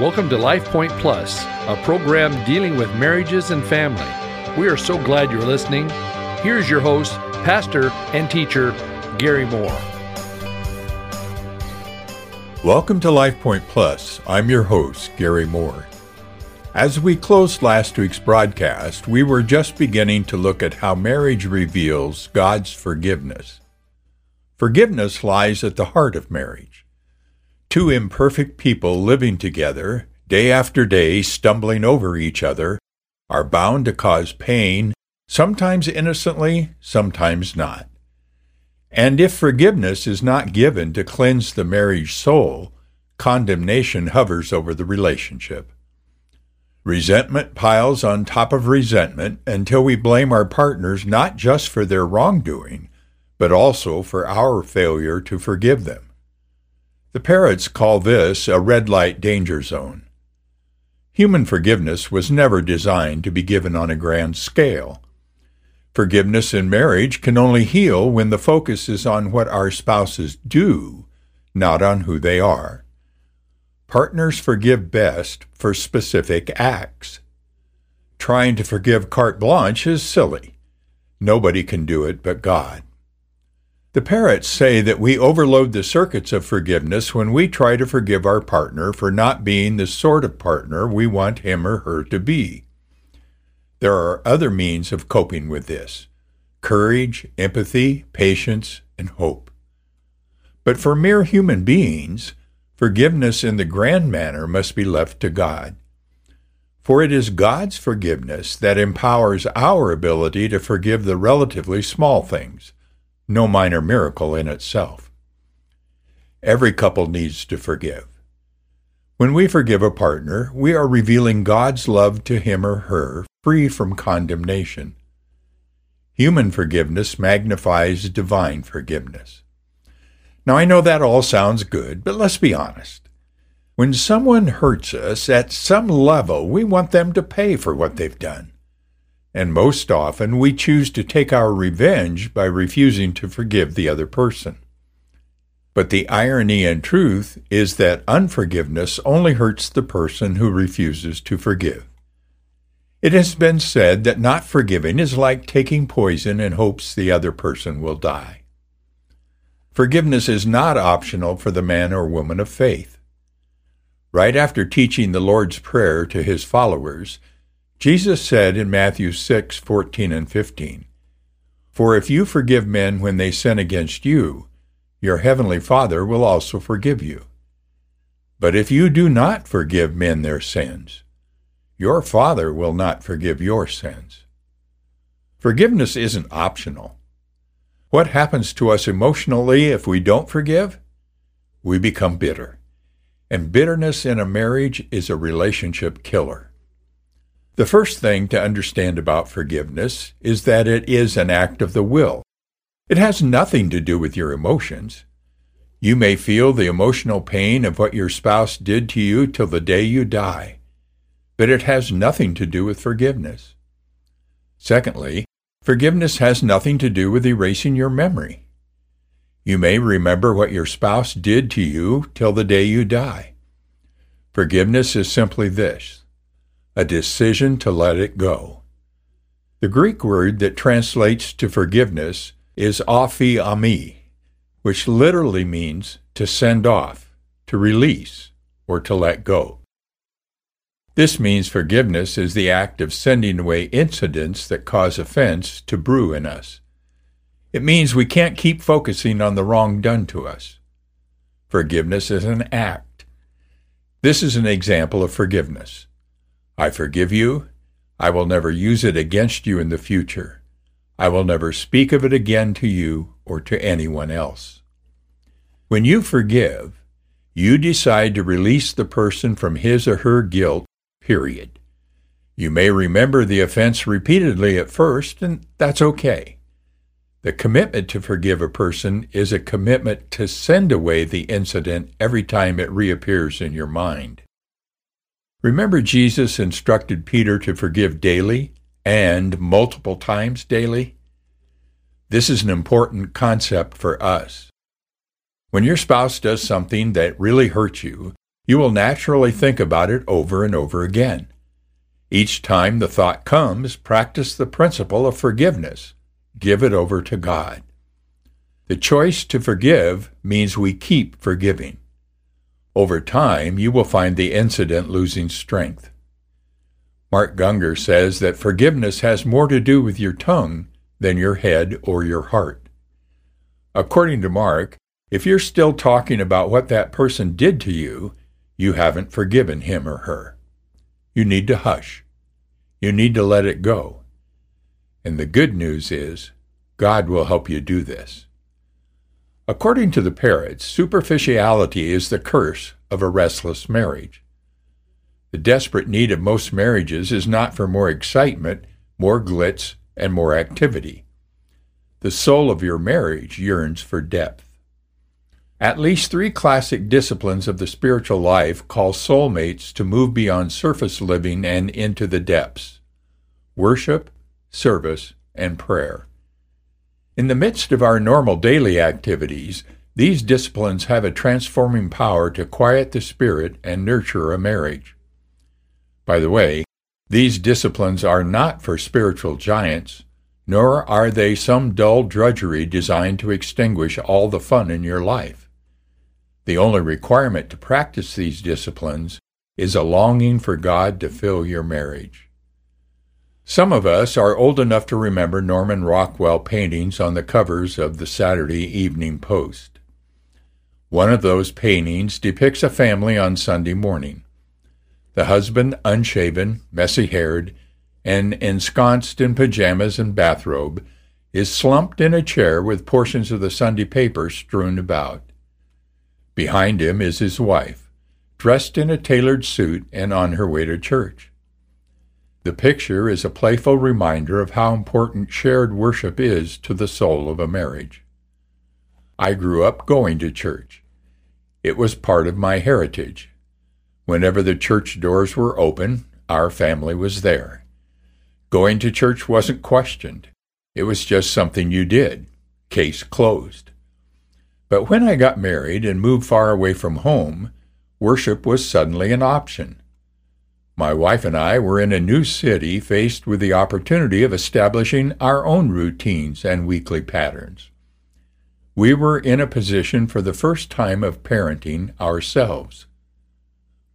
Welcome to Life Point Plus, a program dealing with marriages and family. We are so glad you're listening. Here's your host, pastor and teacher, Gary Moore. Welcome to Life Point Plus. I'm your host, Gary Moore. As we closed last week's broadcast, we were just beginning to look at how marriage reveals God's forgiveness. Forgiveness lies at the heart of marriage. Two imperfect people living together, day after day stumbling over each other, are bound to cause pain, sometimes innocently, sometimes not. And if forgiveness is not given to cleanse the marriage soul, condemnation hovers over the relationship. Resentment piles on top of resentment until we blame our partners not just for their wrongdoing, but also for our failure to forgive them. The Parrotts call this a red light danger zone. Human forgiveness was never designed to be given on a grand scale. Forgiveness in marriage can only heal when the focus is on what our spouses do, not on who they are. Partners forgive best for specific acts. Trying to forgive carte blanche is silly. Nobody can do it but God. The Parrotts say that we overload the circuits of forgiveness when we try to forgive our partner for not being the sort of partner we want him or her to be. There are other means of coping with this courage, empathy, patience, and hope. But for mere human beings, forgiveness in the grand manner must be left to God. For it is God's forgiveness that empowers our ability to forgive the relatively small things no minor miracle in itself. Every couple needs to forgive. When we forgive a partner, we are revealing God's love to him or her, free from condemnation. Human forgiveness magnifies divine forgiveness. Now, I know that all sounds good, but let's be honest. When someone hurts us, at some level, we want them to pay for what they've done and most often we choose to take our revenge by refusing to forgive the other person. But the irony and truth is that unforgiveness only hurts the person who refuses to forgive. It has been said that not forgiving is like taking poison in hopes the other person will die. Forgiveness is not optional for the man or woman of faith. Right after teaching the Lord's Prayer to his followers, Jesus said in Matthew 6, 14 and 15, For if you forgive men when they sin against you, your heavenly Father will also forgive you. But if you do not forgive men their sins, your Father will not forgive your sins. Forgiveness isn't optional. What happens to us emotionally if we don't forgive? We become bitter. And bitterness in a marriage is a relationship killer. The first thing to understand about forgiveness is that it is an act of the will. It has nothing to do with your emotions. You may feel the emotional pain of what your spouse did to you till the day you die, but it has nothing to do with forgiveness. Secondly, forgiveness has nothing to do with erasing your memory. You may remember what your spouse did to you till the day you die. Forgiveness is simply this a decision to let it go. The Greek word that translates to forgiveness is aphiemi, which literally means to send off, to release, or to let go. This means forgiveness is the act of sending away incidents that cause offense to brew in us. It means we can't keep focusing on the wrong done to us. Forgiveness is an act. This is an example of forgiveness. I forgive you. I will never use it against you in the future. I will never speak of it again to you or to anyone else. When you forgive, you decide to release the person from his or her guilt, period. You may remember the offense repeatedly at first, and that's okay. The commitment to forgive a person is a commitment to send away the incident every time it reappears in your mind. Remember, Jesus instructed Peter to forgive daily and multiple times daily? This is an important concept for us. When your spouse does something that really hurts you, you will naturally think about it over and over again. Each time the thought comes, practice the principle of forgiveness. Give it over to God. The choice to forgive means we keep forgiving. Over time, you will find the incident losing strength. Mark Gungor says that forgiveness has more to do with your tongue than your head or your heart. According to Mark, if you're still talking about what that person did to you, you haven't forgiven him or her. You need to hush. You need to let it go. And the good news is, God will help you do this. According to the Parrotts, superficiality is the curse of a restless marriage. The desperate need of most marriages is not for more excitement, more glitz, and more activity. The soul of your marriage yearns for depth. At least three classic disciplines of the spiritual life call soulmates to move beyond surface living and into the depths worship, service, and prayer. In the midst of our normal daily activities, these disciplines have a transforming power to quiet the spirit and nurture a marriage. By the way, these disciplines are not for spiritual giants, nor are they some dull drudgery designed to extinguish all the fun in your life. The only requirement to practice these disciplines is a longing for God to fill your marriage. Some of us are old enough to remember Norman Rockwell paintings on the covers of the Saturday Evening Post. One of those paintings depicts a family on Sunday morning. The husband, unshaven, messy haired, and ensconced in pajamas and bathrobe, is slumped in a chair with portions of the Sunday paper strewn about. Behind him is his wife, dressed in a tailored suit and on her way to church. The picture is a playful reminder of how important shared worship is to the soul of a marriage. I grew up going to church. It was part of my heritage. Whenever the church doors were open, our family was there. Going to church wasn't questioned. It was just something you did. Case closed. But when I got married and moved far away from home, worship was suddenly an option. My wife and I were in a new city faced with the opportunity of establishing our own routines and weekly patterns. We were in a position for the first time of parenting ourselves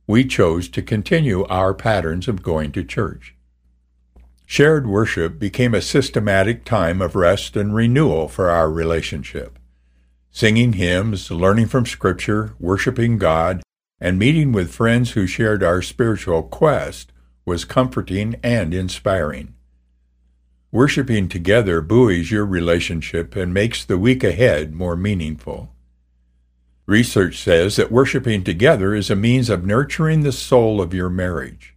we chose to continue our patterns of going to church. Shared worship became a systematic time of rest and renewal for our relationship. Singing hymns, learning from Scripture, worshiping God, and meeting with friends who shared our spiritual quest was comforting and inspiring. Worshiping together buoys your relationship and makes the week ahead more meaningful. Research says that worshiping together is a means of nurturing the soul of your marriage.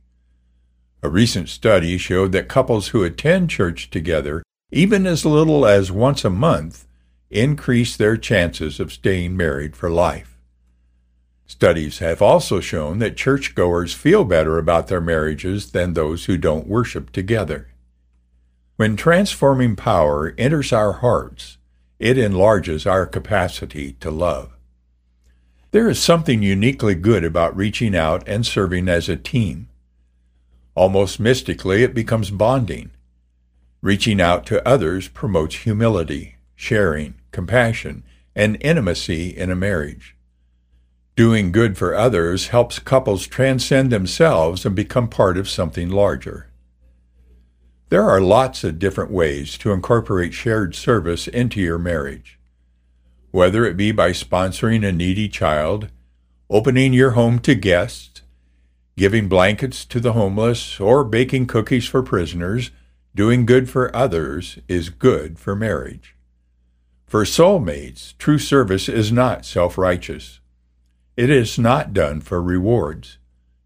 A recent study showed that couples who attend church together, even as little as once a month, increase their chances of staying married for life. Studies have also shown that churchgoers feel better about their marriages than those who don't worship together. When transforming power enters our hearts, it enlarges our capacity to love. There is something uniquely good about reaching out and serving as a team. Almost mystically, it becomes bonding. Reaching out to others promotes humility, sharing, compassion, and intimacy in a marriage. Doing good for others helps couples transcend themselves and become part of something larger. There are lots of different ways to incorporate shared service into your marriage whether it be by sponsoring a needy child, opening your home to guests, giving blankets to the homeless, or baking cookies for prisoners, doing good for others is good for marriage. For soulmates, true service is not self righteous. It is not done for rewards.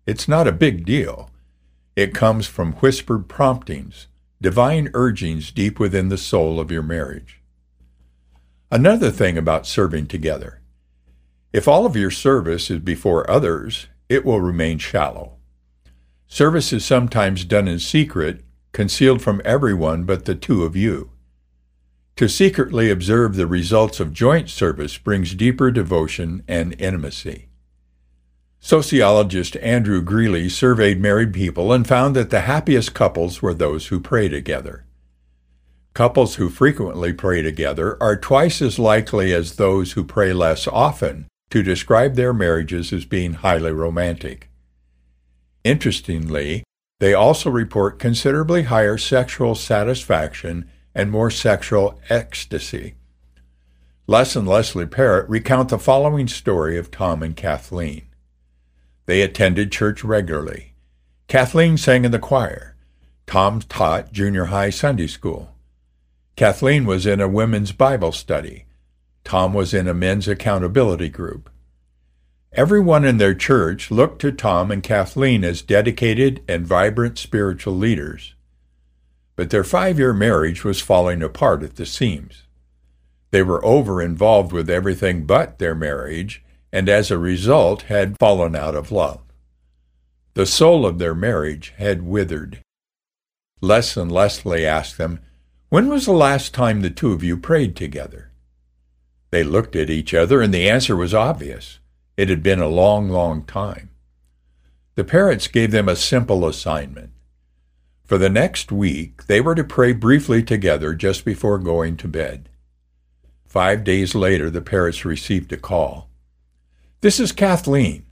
It's not a big deal. It comes from whispered promptings, divine urgings deep within the soul of your marriage. Another thing about serving together. If all of your service is before others, it will remain shallow. Service is sometimes done in secret, concealed from everyone but the two of you. To secretly observe the results of joint service brings deeper devotion and intimacy. Sociologist Andrew Greeley surveyed married people and found that the happiest couples were those who pray together. Couples who frequently pray together are twice as likely as those who pray less often to describe their marriages as being highly romantic. Interestingly, they also report considerably higher sexual satisfaction and more sexual ecstasy. Les and Leslie Parrott recount the following story of Tom and Kathleen. They attended church regularly. Kathleen sang in the choir. Tom taught junior high Sunday school. Kathleen was in a women's Bible study. Tom was in a men's accountability group. Everyone in their church looked to Tom and Kathleen as dedicated and vibrant spiritual leaders. But their five year marriage was falling apart at the seams. They were over involved with everything but their marriage, and as a result had fallen out of love. The soul of their marriage had withered. Les and less, Leslie asked them, When was the last time the two of you prayed together? They looked at each other, and the answer was obvious. It had been a long, long time. The Parrotts gave them a simple assignment. For the next week, they were to pray briefly together just before going to bed. Five days later, the Parrotts received a call. This is Kathleen.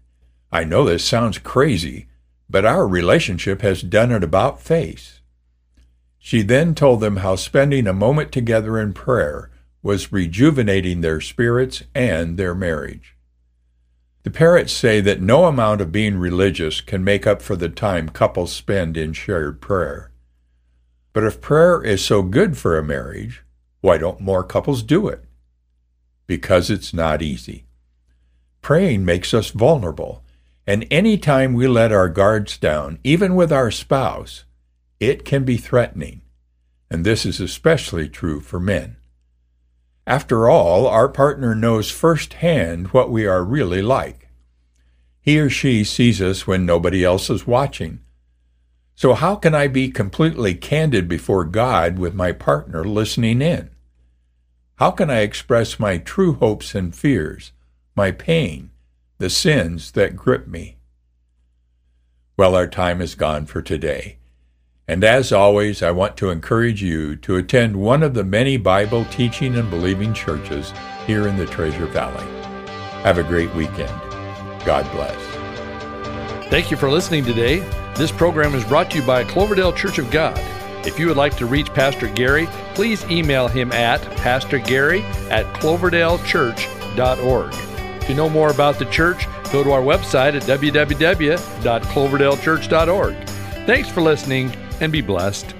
I know this sounds crazy, but our relationship has done it about face. She then told them how spending a moment together in prayer was rejuvenating their spirits and their marriage. The Parrotts say that no amount of being religious can make up for the time couples spend in shared prayer. But if prayer is so good for a marriage, why don't more couples do it? Because it's not easy. Praying makes us vulnerable, and any time we let our guards down, even with our spouse, it can be threatening. And this is especially true for men. After all, our partner knows firsthand what we are really like. He or she sees us when nobody else is watching. So, how can I be completely candid before God with my partner listening in? How can I express my true hopes and fears, my pain, the sins that grip me? Well, our time is gone for today. And as always, I want to encourage you to attend one of the many Bible teaching and believing churches here in the Treasure Valley. Have a great weekend. God bless. Thank you for listening today. This program is brought to you by Cloverdale Church of God. If you would like to reach Pastor Gary, please email him at pastorgary at cloverdalechurch.org. To know more about the church, go to our website at www.cloverdalechurch.org. Thanks for listening and be blessed.